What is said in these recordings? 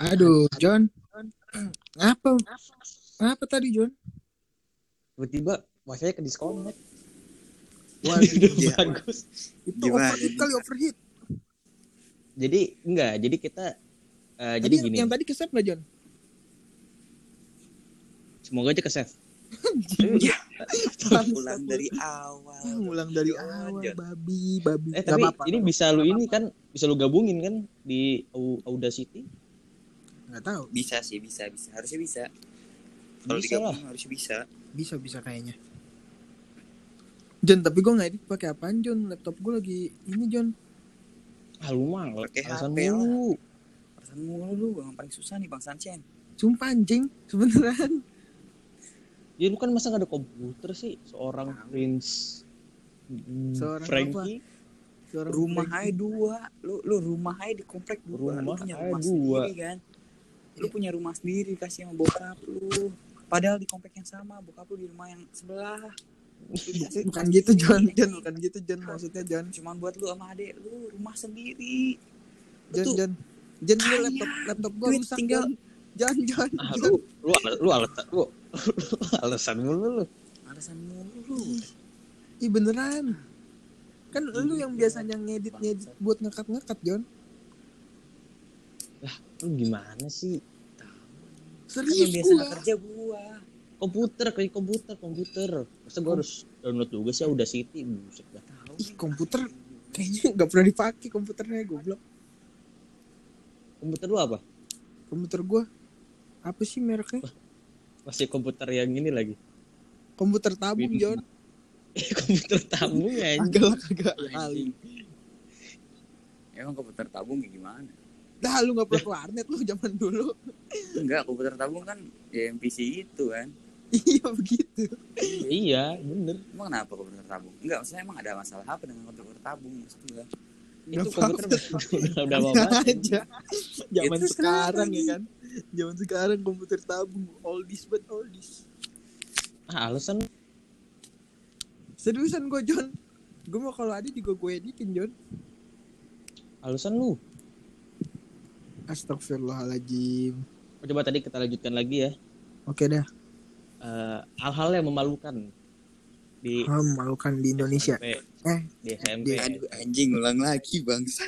Aduh, John. Ngapa? Ngapa tadi, John? Tiba-tiba wifi-nya ke disconnect. Wah, iya. bagus. Itu Gimana overheat kali overheat. Jadi enggak, jadi kita eh, Tadi jadi gini. yang tadi kesep nggak, John? Semoga aja ke save. Pulang dari awal. Ngulang dari John, awal, John. babi, babi. Eh tapi apa-apa. ini bisa lu ini kan bisa lu gabungin kan di Au- Audacity? Nggak tahu. Bisa sih, bisa, bisa. Harusnya bisa. Kalau Bisa lah. harusnya bisa. Bisa bisa kayaknya. John, tapi gue nggak edit pakai apaan, John? Laptop gue lagi ini, John. Ah lu mah Pakai alasan HP lah. mulu. Perasaan mulu lu yang paling susah nih Bang Sancen. Sumpah anjing, sebeneran. Ya lu kan masa gak ada komputer sih seorang Tahu. Prince mm, Seorang Frankie Seorang Rumah Frankie. aja dua. Lu lu rumah aja di komplek dua. lu Rumah punya aja rumah dua. sendiri kan. Lu punya rumah sendiri kasih sama bokap lu. Padahal di komplek yang sama, bokap lu di rumah yang sebelah. Lu dikasih Bukan gitu. John. John, bukan gitu, John. Maksudnya, John. Cuman buat lu sama adek lu rumah sendiri. Lu John, John. John, kaya. laptop, laptop Duit rusak, tinggal- John. John, ah, John. lu lu lu alasan lu, lu alasan mulu lu. alasan mulu lu. Ih, beneran. Kan lu yang biasanya ngedit-ngedit buat ngekat-ngekat, John. Lu gimana sih? Kan Serius biasa gua. kerja gua. Komputer kayak komputer komputer. Masa gua harus download juga sih Audacity buset dah. Tahu. Ih, komputer kayaknya nggak pernah dipakai komputernya goblok. Komputer lu apa? Komputer gua apa sih mereknya? Masih komputer yang ini lagi. Komputer tabung, John. komputer tamu ya. Agak lah, kagak. Kali. Emang komputer tabung gimana? Dah lu nggak ke warnet lu zaman dulu. Enggak, komputer tabung kan ya MPC itu kan. iya begitu. Iya, bener. Emang kenapa komputer tabung? Enggak, maksudnya emang ada masalah apa dengan komputer tabung maksud gua? Itu komputer udah apa aja. Zaman Itu sekarang ya kan. Zaman sekarang komputer tabung oldies but oldies. Ah, alasan Seriusan gue John. Gue mau kalau ada juga gue editin John. alasan lu. Astagfirullahaladzim. Oh, Coba tadi kita lanjutkan lagi ya. Oke dah. Eh, hal-hal yang memalukan di Oh, memalukan di Indonesia. SMP, Eh, di SMP, di- Aduh, anjing ulang lagi bangsa.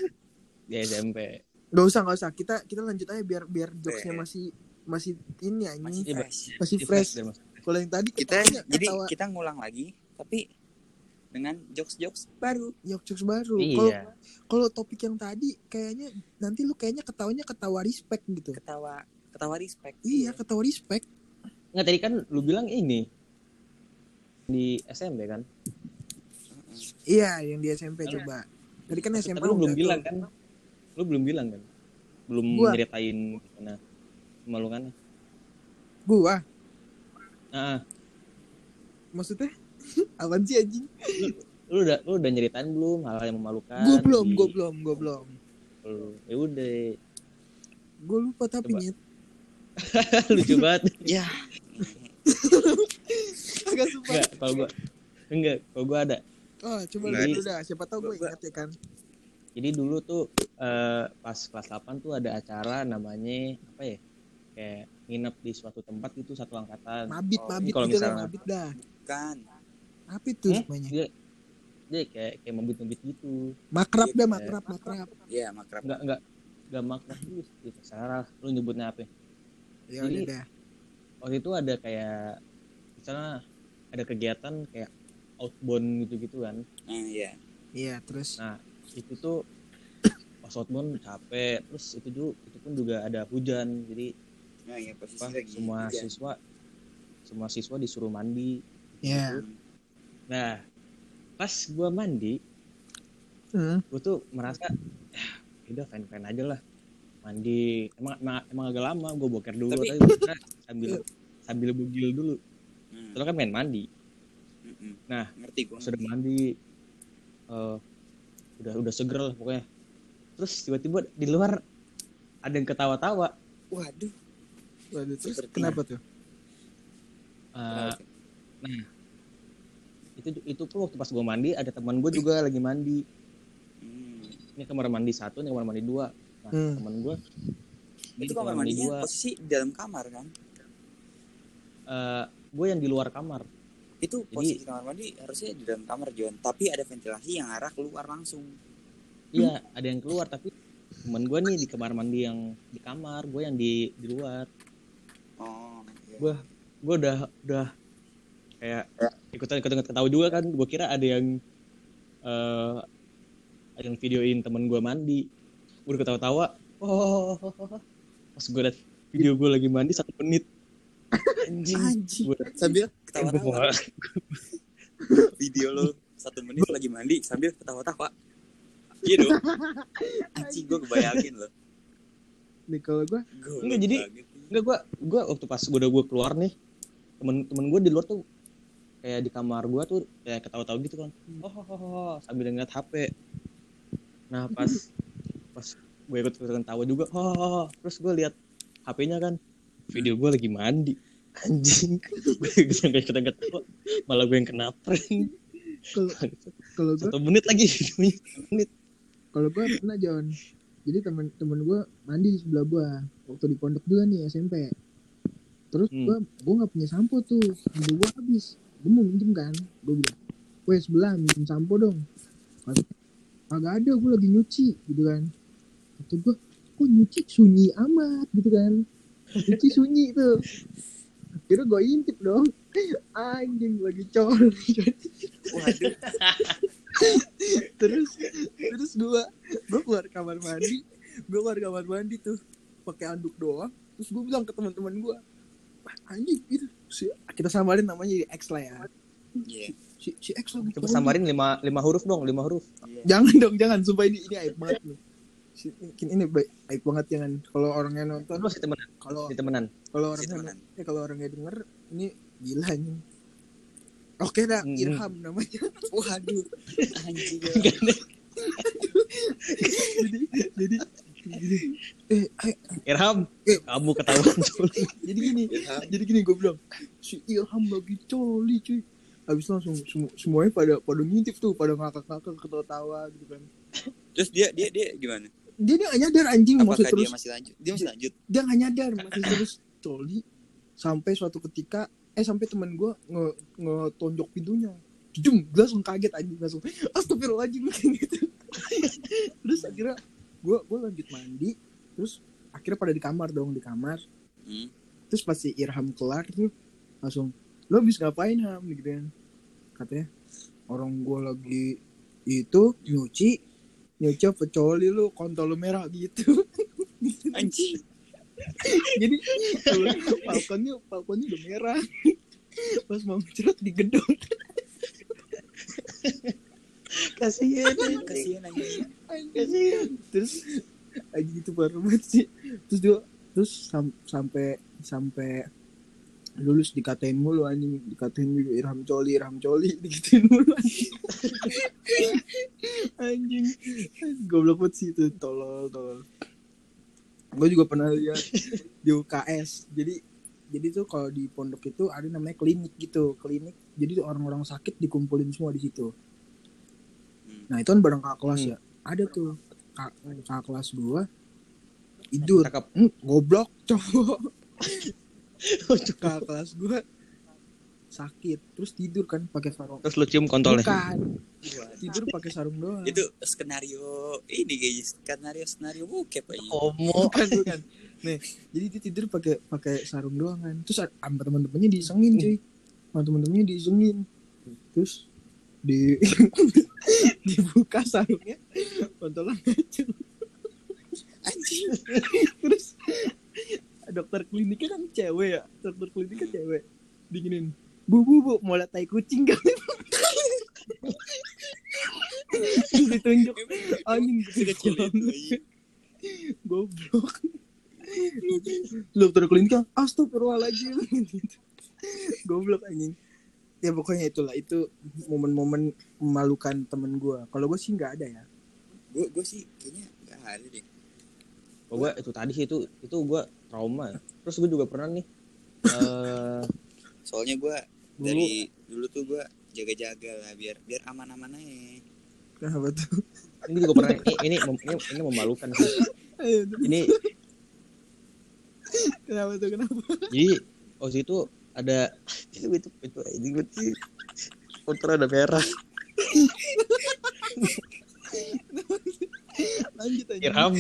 di SMP. Gak usah gak usah. Kita kita lanjut aja biar biar jokesnya Eh. masih masih ini Masih anjing. Iya, fresh. Masih Di fresh. deh, Mas. Kalau yang tadi Kita ketawanya jadi ketawa kita ngulang lagi tapi dengan jokes-jokes baru. jokes baru. Kalau Iya. kalau topik yang tadi kayaknya nanti lu kayaknya ketawanya ketawa respect gitu. Ketawa ketawa respect. Iya, ketawa respect. Nggak tadi kan lu bilang ini di SMP kan? Iya, yang di SMP Karena- coba. Tadi kan Tapi SMA lu belum bilang tuh. kan? Lu belum bilang kan? Belum Gua. nyeritain gimana memalukannya. Gua, Ah, maksudnya apaan sih anjing? lu udah lu udah nyeritain belum hal yang memalukan? Gua belum, gua belum, gua belum. Lu. Ya udah. Gua lupa tapi Coba. nyet. Lucu banget. Ya, Agak sumpah. Enggak, kalau gua enggak, kalau gua ada. Oh, coba lu ini- udah. Siapa tahu gue ingat ya kan. Jadi dulu tuh eh, pas kelas 8 tuh ada acara namanya apa ya? Kayak nginep di suatu tempat itu satu angkatan. Mabit, Oh, mabit kalau gitu lah, misalnya- mabit dah. kan. Apa itu Hmm? namanya? Dia dia kayak kayak mabit-mabit gitu. Makrab Iya, dah, kayak- makrab, makrab. Iya, makrab. Enggak enggak enggak makrab gitu. Salah, lu nyebutnya apa? ya? Ya Jadi- udah dah. waktu itu ada kayak misalnya ada kegiatan kayak outbound gitu-gitu kan Nah, iya. Iya, terus nah itu tuh pas outbound capek terus itu juga itu pun juga ada hujan jadi Nah, iya posisi apa, semua hujan. siswa semua siswa disuruh mandi ya. Nah pas gua mandi Hmm. gua tuh merasa ya udah fine fine aja lah mandi emang emang, emang agak lama gua boker dulu Tapi- tapi, gua kira sambil sambil bugil dulu Hmm. soalnya kan main mandi Mm-mm. Nah, ngerti gua. sudah mandi eh, udah udah seger lah pokoknya terus tiba-tiba di luar ada yang ketawa-tawa Waduh. Waduh, terus Seperti- kenapa tuh? Eh, nah itu itu pun waktu pas gue mandi ada teman gue juga lagi mandi Hmm. ini kamar mandi satu ini kamar mandi dua nah Hmm. teman gue Jadi itu di kamar mandi gua, posisi di dalam kamar kan eh gue yang di luar kamar. itu Jadi- posisi kamar mandi harusnya di dalam kamar Jon tapi ada ventilasi yang arah keluar langsung Iya, ada yang keluar tapi temen gue nih di kamar mandi yang di kamar, gue yang di di luar. oh iya. Gua- Gue udah udah kayak ikutan ikutan ketawa juga kan. Gue kira ada yang eh ada yang videoin temen gue mandi. Gue udah ketawa-tawa. Oh, pas gue liat video gue lagi mandi satu menit. Anjing. Anjing. Gua- Sambil ketawa-tawa video lo satu menit lagi mandi sambil ketawa-tawa iya dong anjing gue kebayangin loh nih kalau gue Enggak, jadi-. Enggak gua gua waktu pas gua udah gua keluar nih temen-temen gua di luar tuh kayak di kamar gua tuh kayak ketawa-tawa gitu kan. Oh, oh, oh, oh, sambil ngeliat HP nah pas pas gue ikut ikutan tawa juga oh, oh, oh. terus gue lihat HP-nya kan. Video gua lagi mandi. Anjing. Gue nggak ikutan ketawa. Malah gue yang kena prank. Kalau kalau gue satu menit lagi videonya menit kalau gue pernah John. Jadi temen-temen gue mandi di sebelah gue waktu di pondok juga nih SMP terus Hmm. gue gue nggak punya sampo tuh. Sampo gue habis gue mau minjem kan? Gue bilang weh sebelah minjem sampo dong. Kagak ada gue lagi nyuci gitu kan. Kata gue kok nyuci sunyi amat gitu kan. Nyuci sunyi tuh. Akhirnya gue intip dong. Anjing lagi col waduh. Terus terus gua gua keluar kamar mandi. Gua keluar kamar mandi tuh pakai anduk doang. Terus gua bilang ke teman-teman gua "Wah, anjing itu si kita samarin namanya X lah ya. Iya. Si si X lagi coba coli. samarin lima lima huruf dong lima huruf. Iya. Jangan dong jangan. Sumpah ini ini aib banget nih. Si- ini, ini baik aib banget jangan. Kalau orangnya nonton lu masih temenan kalau masih temenan. kalau orangnya temenan. eh, kalau orangnya denger ini gila nih oke dah Hmm. Irham namanya. Waduh. Anjing. Jadi jadi jadi eh, eh Irham Eh. kamu ketahuan coli jadi gini jadi gini gue bilang si Ilham lagi coli cuy. Habis langsung semu- semuanya pada pada ngintip tuh pada ngakak-ngakak ketawa-tawa gitu kan. Terus dia dia dia gimana? Dia dia gak nyadar anjing masih apakah terus dia masih lanjut? Dia masih lanjut? Dia gak nyadar masih terus. Coli sampai suatu ketika eh sampai teman gue nge ngetonjok pintunya. Jum gue langsung kaget anjing langsung astagfirullahaladzim kayak gitu. Terus akhirnya gue gue lanjut mandi terus akhirnya pada di kamar dong di kamar. Hmm. terus pas si Irham kelar tuh langsung lo habis ngapain ham? Gitu kan. Katanya orang gua lagi itu nyuci nyuci apa coli lu kontol lu merah gitu. Anjing. Jadi balkonnya balkonnya udah merah. Pas mau cerut digedor kasihan kasihan anjing Anjing. Terus aja gitu baru banget sih. Terus dia terus sam- sampai sampai lulus dikatain mulu anjing. Dikatain juga Irham Coli Irham Coli digituin mulu anjing. Anjing. Goblok banget sih itu tolol tolol. Gue juga pernah lihat di UKS jadi jadi tuh kalau di pondok itu ada namanya klinik gitu. Klinik jadi tuh orang-orang sakit dikumpulin semua di situ. Nah itu kan bareng kakak kelas Hmm. ya ada tuh kak, kelas gua. Tidur. cakep hmm, goblok cowok. Kakak kelas gua sakit terus tidur kan pakai sarung. Terus lu cium kontolnya? Bukan. Tidur pakai sarung doang. Itu skenario ini kayaknya skenario skenario bokep aja homo. Bukan bukan. Nih jadi dia tidur pakai pakai sarung doang kan. Terus sama teman-temannya diisengin cuy. Sama teman-temannya diisengin terus di dibuka sarungnya. Ngacung anjing terus dokter kliniknya kan cewek ya? Dokter kliniknya cewek. Diginin bu bu bu mau lihat tai kucing kan terus ditunjuk anjing Sekecil itu, anjing. goblok. Dokter kliniknya astagfirullahaladzim. Goblok anjing ya pokoknya itulah. Itu momen-momen memalukan temen gue kalau gue sih nggak ada ya. Gue gue sih kayaknya nggak ada deh. Oh, gue itu tadi sih itu itu gue trauma. Terus gue juga pernah nih eh soalnya gue dulu dari dulu tuh gue jaga-jaga lah biar biar aman-aman aja. Kenapa tuh? Ini juga pernah ini ini ini, ini memalukan sih. Ini kenapa tuh? Kenapa? Jadi waktu itu ada itu itu itu ini itu motor ada merah lanjut aja Irham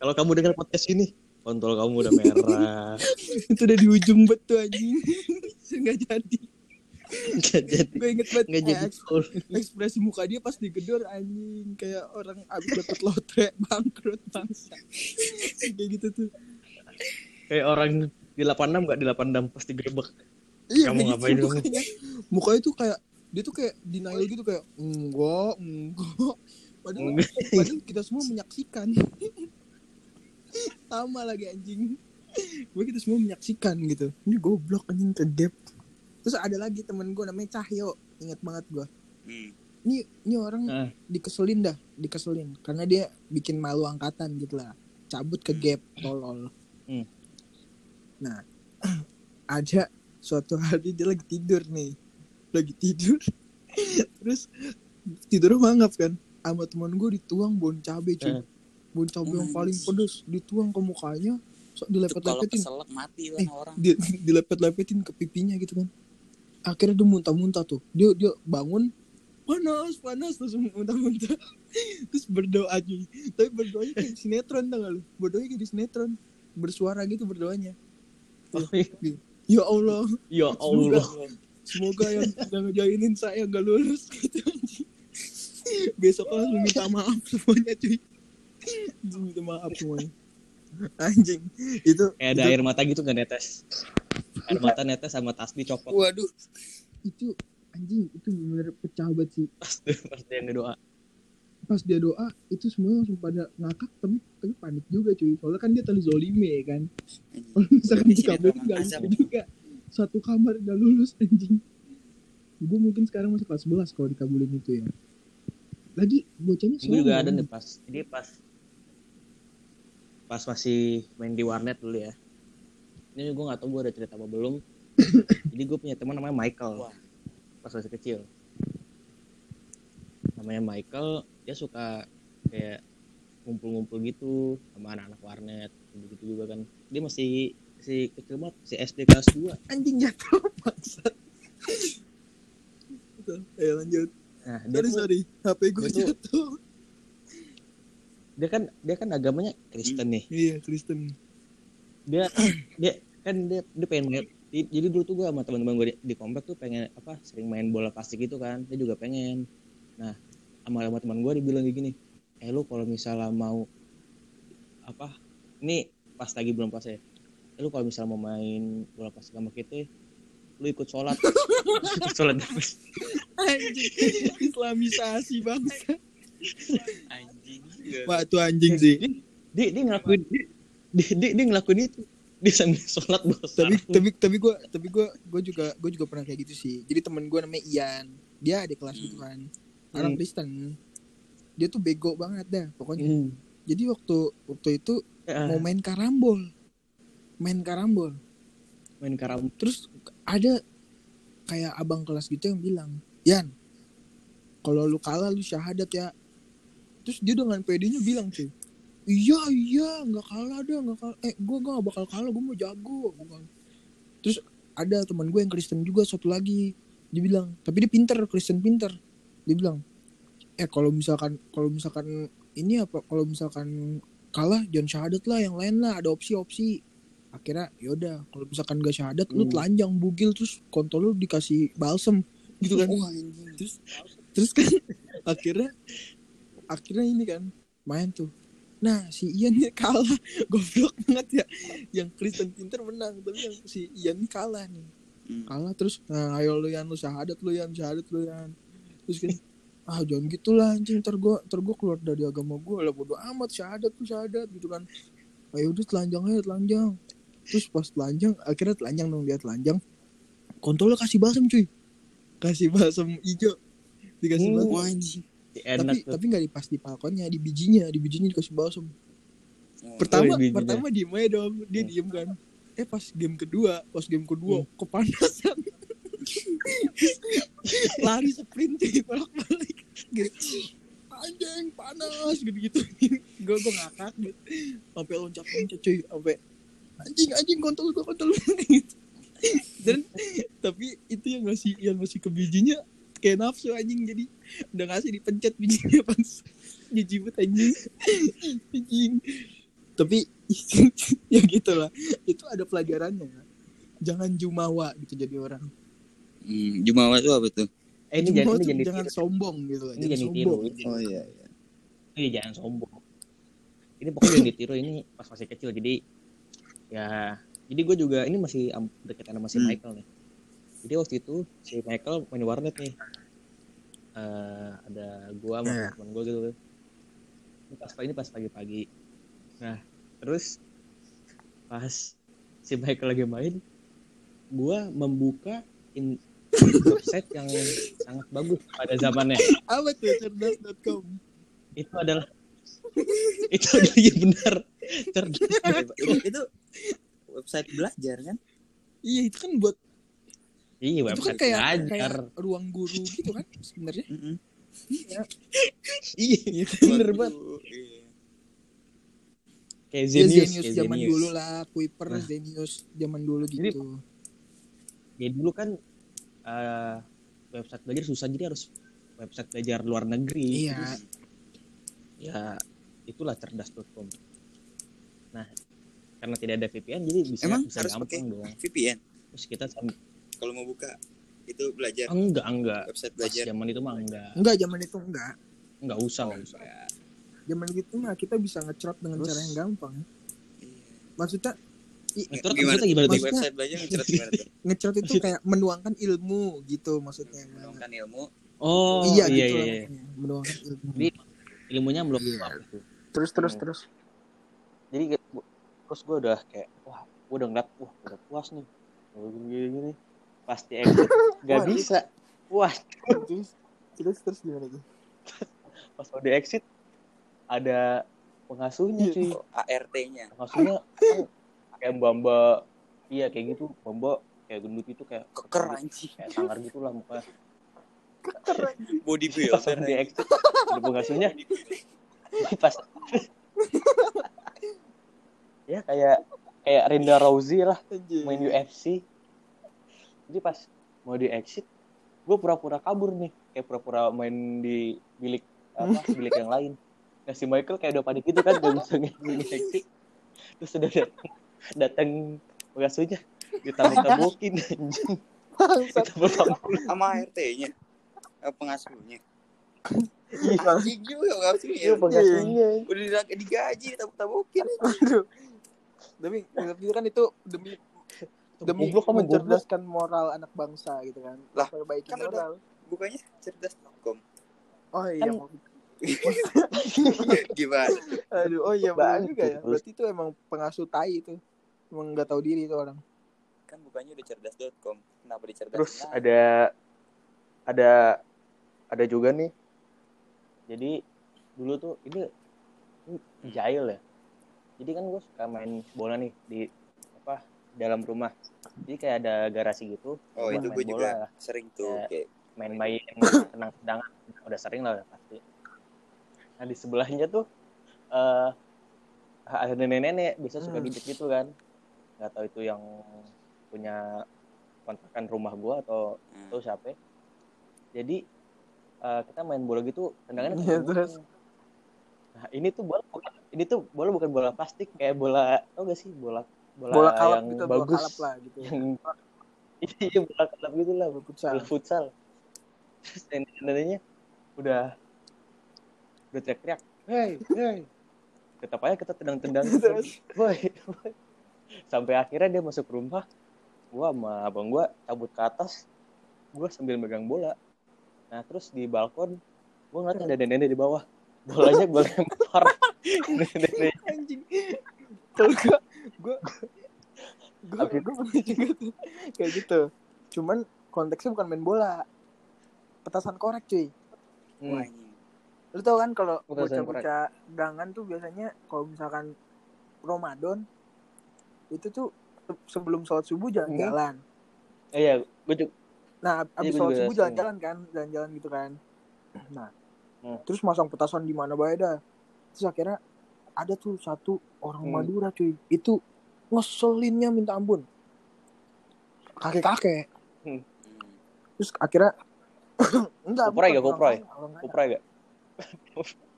kalau kamu dengar podcast ini kontol kamu udah merah itu udah di ujung betul anjing. Nggak jadi. Nggak jadi. Gue inget banget nggak jadi. ekspresi muka dia pas digedor anjing. Kayak orang abis dapet lotre bangkrut bangsa. Kayak gitu tuh. Kayak orang di 86 nggak? Di 86 pasti gerebek iya Kamu kayak ngapain gitu mukanya mukanya tuh kayak dia tuh kayak denial gitu kayak enggak enggak. Padahal, padahal kita semua menyaksikan. Sama lagi anjing. Gue kita semua menyaksikan gitu. Ini goblok anjing ke gap terus ada lagi temen gue namanya Cahyo. Ingat banget gue Hmm. ini ini orang Nah. dikeselin dah dikeselin. Karena dia bikin malu angkatan gitu lah. Cabut ke gap tolol. Hmm. Nah ada suatu hari dia lagi tidur nih. Lagi tidur. Terus tidur mangap kan. Sama teman gue dituang bon cabe cuy. Eh. bon cabe yang paling pedes. Dituang ke mukanya so, dilepet-lepetin. Mati lah Eh. orang. dilepet-lepetin ke pipinya gitu kan. Akhirnya dia muntah-muntah tuh. Dia dia bangun panas panas terus muntah-muntah. Terus berdoa cuy. Tapi berdoanya kayak sinetron tau gak lu? Berdoanya kayak di sinetron. Bersuara gitu berdoanya. Ya Allah. Ya Allah. semoga yang yang ngejainin saya gak lulus gitu besok langsung minta maaf semuanya cuy. Langsung minta maaf semuanya. Anjing itu kayak ada itu- air mata gitu nggak netes? Air mata netes sama tasbih copot. Waduh. Itu anjing itu bener pecah banget sih. Pasti pasti yang doa pas dia doa itu semua langsung pada ngakak tapi tapi panik juga cuy. Soalnya kan dia tali zolime kan? Kalau misalkan Di sini dikabulin memang gak azab. lucu juga. Satu kamar udah lulus anjing. Gue mungkin sekarang masih kelas 11 kalau dikabulin itu ya. Lagi bocahnya gue juga ada nih pas. Jadi pas. Pas masih main di warnet dulu ya. Ini gue nggak tahu gue ada cerita apa belum. Jadi gue punya teman namanya Michael. Wah. pas masih kecil namanya Michael dia suka kayak ngumpul-ngumpul gitu sama anak-anak warnet begitu juga kan. Dia masih masih kecil banget masih SD kelas 2 anjing jatuh Betul. ayo lanjut. Nah dia sorry tuh, sorry. HP gue dia tuh- jatuh. Dia kan dia kan agamanya Kristen nih. Iya Kristen. Dia dia kan dia dia pengen main di- jadi dulu tuh gue sama teman-teman gue di, di komplek tuh pengen apa sering main bola plastik gitu kan. Dia juga pengen. Nah sama sama teman gue dibilang kayak gini eh lu kalau misalnya mau apa ini pas lagi belum puasa ya eh, lu kalau misalnya mau main bola plastik sama kita lu ikut sholat. Ikut sholat. Anjing. Islamisasi bangsa. Anjing. wah tuh anjing sih. Dia dia ngelakuin dia dia, dia, dia ngelakuin itu. Dia sambil sholat bawa tapi tapi tapi gue tapi gue gue juga gue juga pernah kayak gitu sih. Jadi temen gue namanya Ian. Dia ada kelas gitu kan orang Hmm. Kristen dia tuh bego banget dah pokoknya. Hmm. jadi waktu waktu itu Ya, mau main karambol. Main karambol. Main karam terus ada kayak abang kelas gitu yang bilang Yan kalau lu kalah lu syahadat ya. Terus dia dengan pedenya bilang cuy iya iya nggak kalah dah nggak kalah. Eh gue gak bakal kalah gue mau jago Gua terus ada teman gue yang Kristen juga satu lagi. Dia bilang tapi dia pinter Kristen pinter dia bilang eh kalau misalkan kalau misalkan ini apa kalau misalkan kalah jangan syahadat lah yang lain lah ada opsi-opsi. Akhirnya yaudah kalau misalkan gak syahadat lu Hmm. telanjang bugil terus kontol lu dikasih balsem gitu kan. Anjing. terus terus kan akhirnya akhirnya ini kan main tuh. Nah si Ian ini kalah. Goblok banget ya. Yang Kristen pinter menang tapi yang si Ian kalah nih. Hmm. kalah terus nah ayo lu Yan lu syahadat lu Yan syahadat lu Yan terus kan ah jangan gitulah anjing. Ntar gua ntar gua keluar dari agama gua lah bodo amat. Syahadat tuh syahadat gitu kan. Ayo udah telanjang aja telanjang. Terus pas telanjang akhirnya telanjang dong dia telanjang. Kontolnya kasih balsam cuy. Kasih balsam hijau. Dikasih Hmm. balsam. anjing. enak tapi tuh. tapi nggak di pas di palkonnya di bijinya. Di bijinya dikasih balsam. Oh, pertama bijinya. pertama diem aja dong. Dia Hmm. diem kan. Eh pas game kedua pas game kedua kepanasan lari sprint cuy bolak balik gitu. Anjing panas gitu gitu gue gue ngakak gitu. Sampai loncat loncat cuy sampai anjing anjing kontol gua kontol gitu. dan tapi itu yang ngasih yang ngasih ke bijinya kayak nafsu anjing jadi udah ngasih dipencet bijinya pas jijibut anjing. Anjing. Tapi ya gitulah. Itu ada pelajarannya. Jangan jumawa gitu jadi orang Hmm, Jumawa itu apa tuh? eh ini Jumawa jangan ini jangan jangan sombong gitu ini jangan jangan ditiru sombong ini, Oh iya. iya. ini jangan sombong ini pokoknya jangan ditiru ini pas masih kecil jadi ya jadi gue juga ini masih deketan sama si Hmm. Michael nih jadi waktu itu si Michael main warnet nih Eh ada gua sama Iya. temen gue gitu ini pas pagi ini pas pagi-pagi nah terus pas si Michael lagi main gua membuka in website yang sangat bagus pada zamannya apa tuh cerdas.com itu adalah itu adalah ya benar cerdas itu, itu website belajar kan? iya itu kan buat iya itu kan website kayak belajar kayak ruang guru gitu kan sebenarnya Mm-mm. iya bener banget iya. kayak Ya, Zenius Zenius kayak zaman Zenius dulu lah, Kuiper Nah. Zenius zaman dulu Jadi- gitu. Ya dulu kan eh, website belajar susah jadi harus website belajar luar negeri Iya. Terus, ya itulah cerdas.com nah karena tidak ada VPN jadi bisa Emang bisa harus gampang pakai? dong VPN terus kita kalau mau buka itu belajar enggak enggak website pas belajar. zaman itu mah enggak Enggak zaman itu enggak. enggak usah enggak usah Zaman itu mah kita bisa ngecerot dengan Terus- cara yang gampang. Maksudnya Ngecerot Gimana? maksudnya gimana tuh? Maksudnya- Website belajar gimana tuh? ngecerot itu kayak menuangkan ilmu gitu maksudnya. Menemukan ilmu. Oh iya, iya gitu iya, iya. menuangkan ilmu. Jadi ilmunya belum Iya. gitu. terus terus Hmm. terus. Jadi terus gue udah kayak wah gue udah ngeliat wah udah puas nih Udah gini gini pasti exit gak bisa wah terus terus terus gimana tuh? pas mau di exit ada pengasuhnya cuy Oh, ART-nya. pengasuhnya kayak mbak iya kayak gitu. Mbak kayak gendut itu kayak Keker anjing. kayak sangar gitu lah mukanya Body pas builder. mau di exit ada pengasuhnya? Pas ya kayak kayak Rinda Rousey lah main UFC jadi pas mau di exit gue pura-pura kabur nih. Kayak pura-pura main di bilik apa bilik yang lain. Nah si Michael kayak udah panik gitu kan gak bisa nge exit. Terus udah datang datang pengasuhnya ditabuk-tabukin anjing ditabuk-tabukin Sama ART-nya. Eh, Pengasuhnya. iya Anjing juga pengasuhnya. iya pengasuhnya Udah di- digaji, tabuk-tabukin. Aduh. Demi tapi kan itu demi demi goblok kamu goblok mencerdaskan moral anak bangsa gitu kan. Lah, Perbaiki kan moral. Bukannya cerdas.com. Oh iya. Kan- Gimana? Aduh, oh iya benar juga ya. terus. Berarti itu emang pengasuh tai itu. Emang nggak tahu diri itu orang. Kan bukannya udah cerdas.com. Kenapa dicerdas? terus ada ada ada juga nih jadi dulu tuh ini, ini jahil ya jadi kan gue suka main bola nih di apa dalam rumah jadi kayak ada garasi gitu Oh, itu main gue juga bola, sering tuh Ya. kayak main-main tenang-tendangan udah sering lah udah pasti nah di sebelahnya tuh eh ada nenek-nenek bisa suka Hmm. gitu kan nggak tahu itu yang punya kontrakan rumah gua atau hmm, atau siapa ya. jadi eh, kita main bola gitu tendangannya Iya, kenceng terus? nah ini tuh bola bukan- ini tuh bola bukan bola plastik kayak bola tau gak sih bola bola, Bola kalap yang gitu, bola bagus kalap lah gitu. yang iya bola kalap gitu lah Bola futsal. bola futsal terus neneknya udah udah teriak-teriak hey hey tetap aja kita tendang-tendang Terus? Woi. Sampai akhirnya dia masuk rumah gua sama abang gua cabut ke atas gua sambil megang bola nah terus di balkon gua ngeliat ada nenek di bawah bolanya gua lempar nenek Anjing. Kalau gua gua gua, gua pernah juga tuh kayak gitu. Cuman konteksnya bukan main bola. Petasan korek cuy. hmm. anjing. Lu tau kan kalau bocah-bocah dangan tuh biasanya kalau misalkan Ramadan itu tuh se- sebelum sholat subuh jalan-jalan. eh, iya juga Nah, Iya, abis gua sholat juga subuh jalan-jalan kan, jalan-jalan gitu kan. Nah, Hmm. terus masang petasan di mana bae dah. Terus akhirnya ada tuh satu orang Hmm. Madura cuy. Itu ngeselinnya minta ampun kakek kakek Hmm. terus akhirnya enggak gak, kaya, orang kaya. Kupra gak?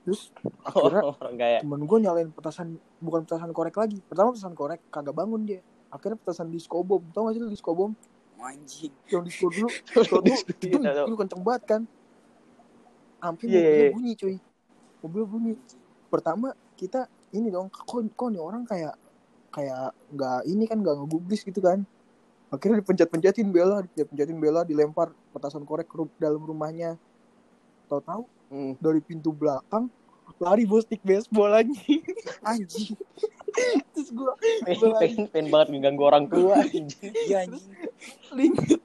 terus akhirnya Orang kaya. temen gue nyalain petasan bukan petasan korek lagi. Pertama petasan korek kagak bangun dia. Akhirnya petasan disco bom tau gak sih lu disco bom Anjing. yang disco dulu disco dulu tau. dulu. kenceng banget kan. Sampai Iya, iya, mobilnya iya. bunyi cuy. Mobilnya bunyi. Pertama kita ini dong kok kok nih orang kayak kayak nggak ini kan nggak ngegubris gitu kan. Akhirnya dipencet-pencetin bela dipencet-pencetin bela dilempar petasan korek ke dalam rumahnya. Tahu-tahu Hmm. dari pintu belakang lari bawa stick baseball anjing anjing terus gua pengen, pengen, pengen banget ngeganggu orang tua anjing. Iya anjing. lu inget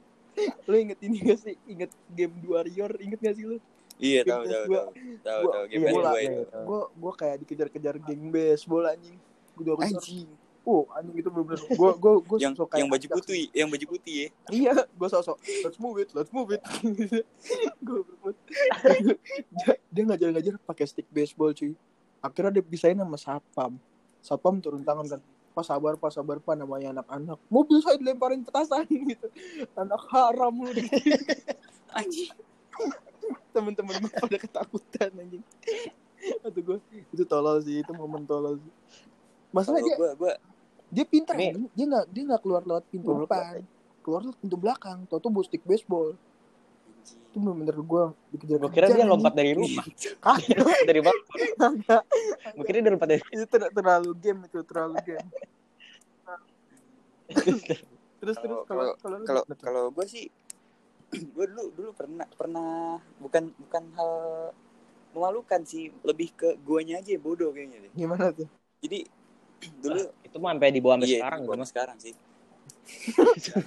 lu inget ini gak sih inget game The Warrior inget gak sih lu Iya tahu tahu gua- tahu. Tahu game iya, bola, gue itu. gua gua kayak dikejar-kejar geng baseball anjing gua udah Anjing. Oh anjing itu bener-bener gua gua gua Yang kayak yang baju putih, yang baju putih ya. iya gua sosok let's move it let's move it. Dia, dia ngajar-ngajar pakai stick baseball cuy. Akhirnya dia bisain sama satpam. Satpam turun tangan kan pas sabar pas sabar pak namanya anak-anak. Mobil saya dilemparin petasan gitu. Anak haram lu. Anjing. temen-temen gue pada ketakutan anjing. Atau gue itu tolol sih itu momen tolol sih. Masalah dia gua gua dia pintar Ini- dia nggak dia nggak keluar lewat pintu Goblok depan. keluar lewat pintu belakang. Tau tuh bawa stick baseball anjing. itu bener-bener gue dikejar Gue kira dia lompat dari rumah. dari bawah. kagak. Gue kira dia lompat dari itu ter- terlalu game itu terlalu game. Terus terus Kalau- kalau kalau tuh? gue sih gue dulu dulu pernah pernah bukan bukan hal memalukan sih. Lebih ke guanya aja bodoh kayaknya deh. Gimana tuh? Jadi dulu itu mah sampai di bawah sampai iya sekarang mas. sekarang sih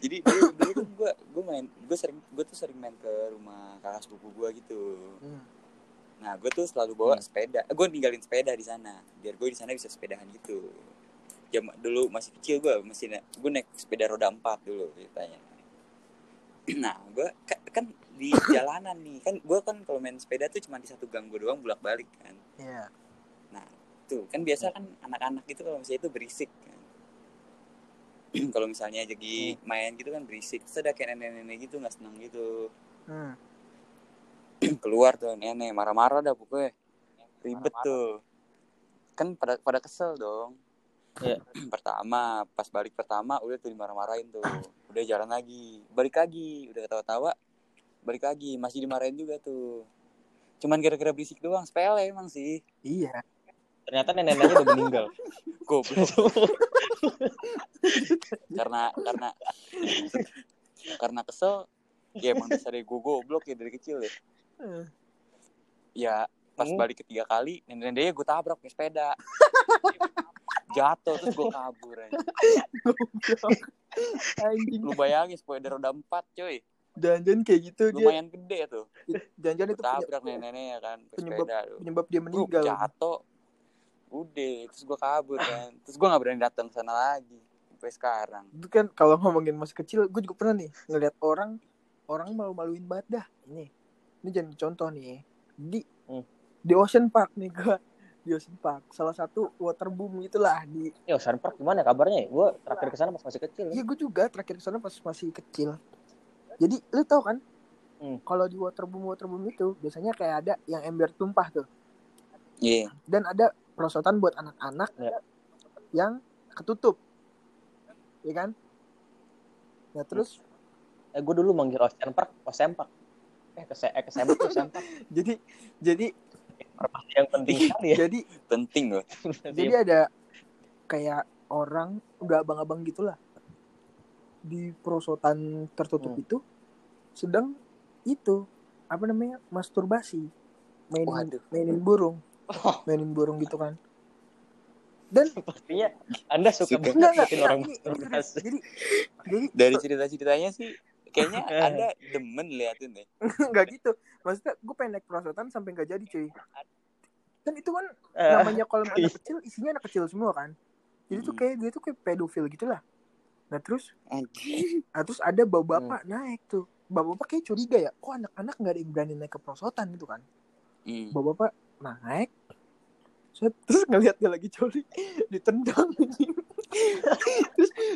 jadi dulu dulu kan gue gue main gue sering gue tuh sering main ke rumah kakak sepupu gue gitu Hmm. nah gue tuh selalu bawa Hmm. sepeda gue ninggalin sepeda di sana biar gue di sana bisa sepedahan gitu jam dulu masih kecil gue masih na- gue naik sepeda roda empat dulu ceritanya nah gue kan di jalanan nih kan gue kan kalau main sepeda tuh cuma di satu gang gue doang bolak balik kan Iya. Tuh kan biasa kan anak-anak gitu kalau misalnya itu berisik kan. Kalau misalnya lagi main gitu kan berisik. Terus ada kayak nenek-nenek gitu nggak senang gitu. Hmm. keluar tuh nenek marah-marah dah pokoknya. Ribet tuh. Kan pada pada kesel dong. Iya. pertama pas balik pertama udah tuh dimarah-marahin tuh. Udah jalan lagi. Balik lagi. Udah ketawa-tawa balik lagi. Masih dimarahin juga tuh. Cuman gara-gara berisik doang. Sepele emang sih. Iya Ternyata nenek-neneknya udah meninggal. goblok. Karena karena karena kesel ya emang dasar gue goblok ya dari kecil ya. Ya pas Hmm. balik ketiga kali nenek-neneknya gue tabrak pakai sepeda. Jatuh terus gue kabur aja. lu bayangin sepeda roda empat coy. Jangan kayak gitu dia. Lumayan gede tuh. Gue itu tabrak nenek-nenek ya kan penyebab- sepeda penyebab dia meninggal. jatuh udah terus gue kabur kan terus gue nggak berani datang ke sana lagi sampai sekarang itu kan kalau ngomongin masih kecil gue juga pernah nih ngeliat orang orang malu-maluin banget dah ini ini jadi contoh nih di Hmm. di Ocean Park nih gue di Ocean Park salah satu waterboom gitulah di Yo, Ocean Park gimana kabarnya? Gue terakhir ke sana pas masih kecil. iya gue juga terakhir ke sana pas masih kecil jadi lu tau kan Hmm. kalau di waterboom waterboom itu biasanya kayak ada yang ember tumpah tuh iya dan ada perosotan buat anak-anak Ya. yang ketutup ya kan nah terus Eh, gue dulu manggil Ocean Park, Ocean Park. Eh, ke, eh, ke Sempak, Sempak. jadi jadi Informasi yang penting sekali ya. jadi penting loh jadi ada kayak orang udah abang-abang gitulah di perosotan tertutup Hmm. itu sedang itu apa namanya masturbasi mainin Waduh. mainin burung Oh. mainin burung gitu kan. Dan Sepertinya Anda suka banget enggak enggak enggak, orang berprestasi. serius. jadi jadi dari cerita-ceritanya sih kayaknya anda demen liatin deh. Nggak gitu. Maksudnya gue pengen naik perosotan sampai nggak jadi cuy. Kan itu kan Eh, namanya kolam anak kecil isinya anak kecil semua kan. Jadi tuh Hmm. kayak dia tuh kayak pedofil gitulah nah terus nah, terus ada bapak-bapak naik tuh. Bapak-bapak kayak curiga ya kok anak-anak nggak ada yang berani naik ke perosotan gitu kan? Hmm. bapak-bapak naik. Terus ngeliat dia lagi coli ditendang. Anjing.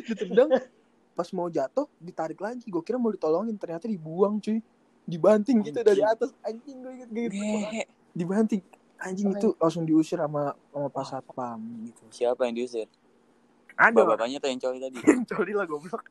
ditendang pas mau jatuh ditarik lagi. Gue kira mau ditolongin ternyata dibuang cuy. Dibanting gitu dari atas. Anjing gue inget gitu dibanting. Anjing itu langsung diusir sama sama pas satpam gitu. Siapa yang diusir? ada. Bapak-bapaknya tuh yang cowok tadi. coli lah goblok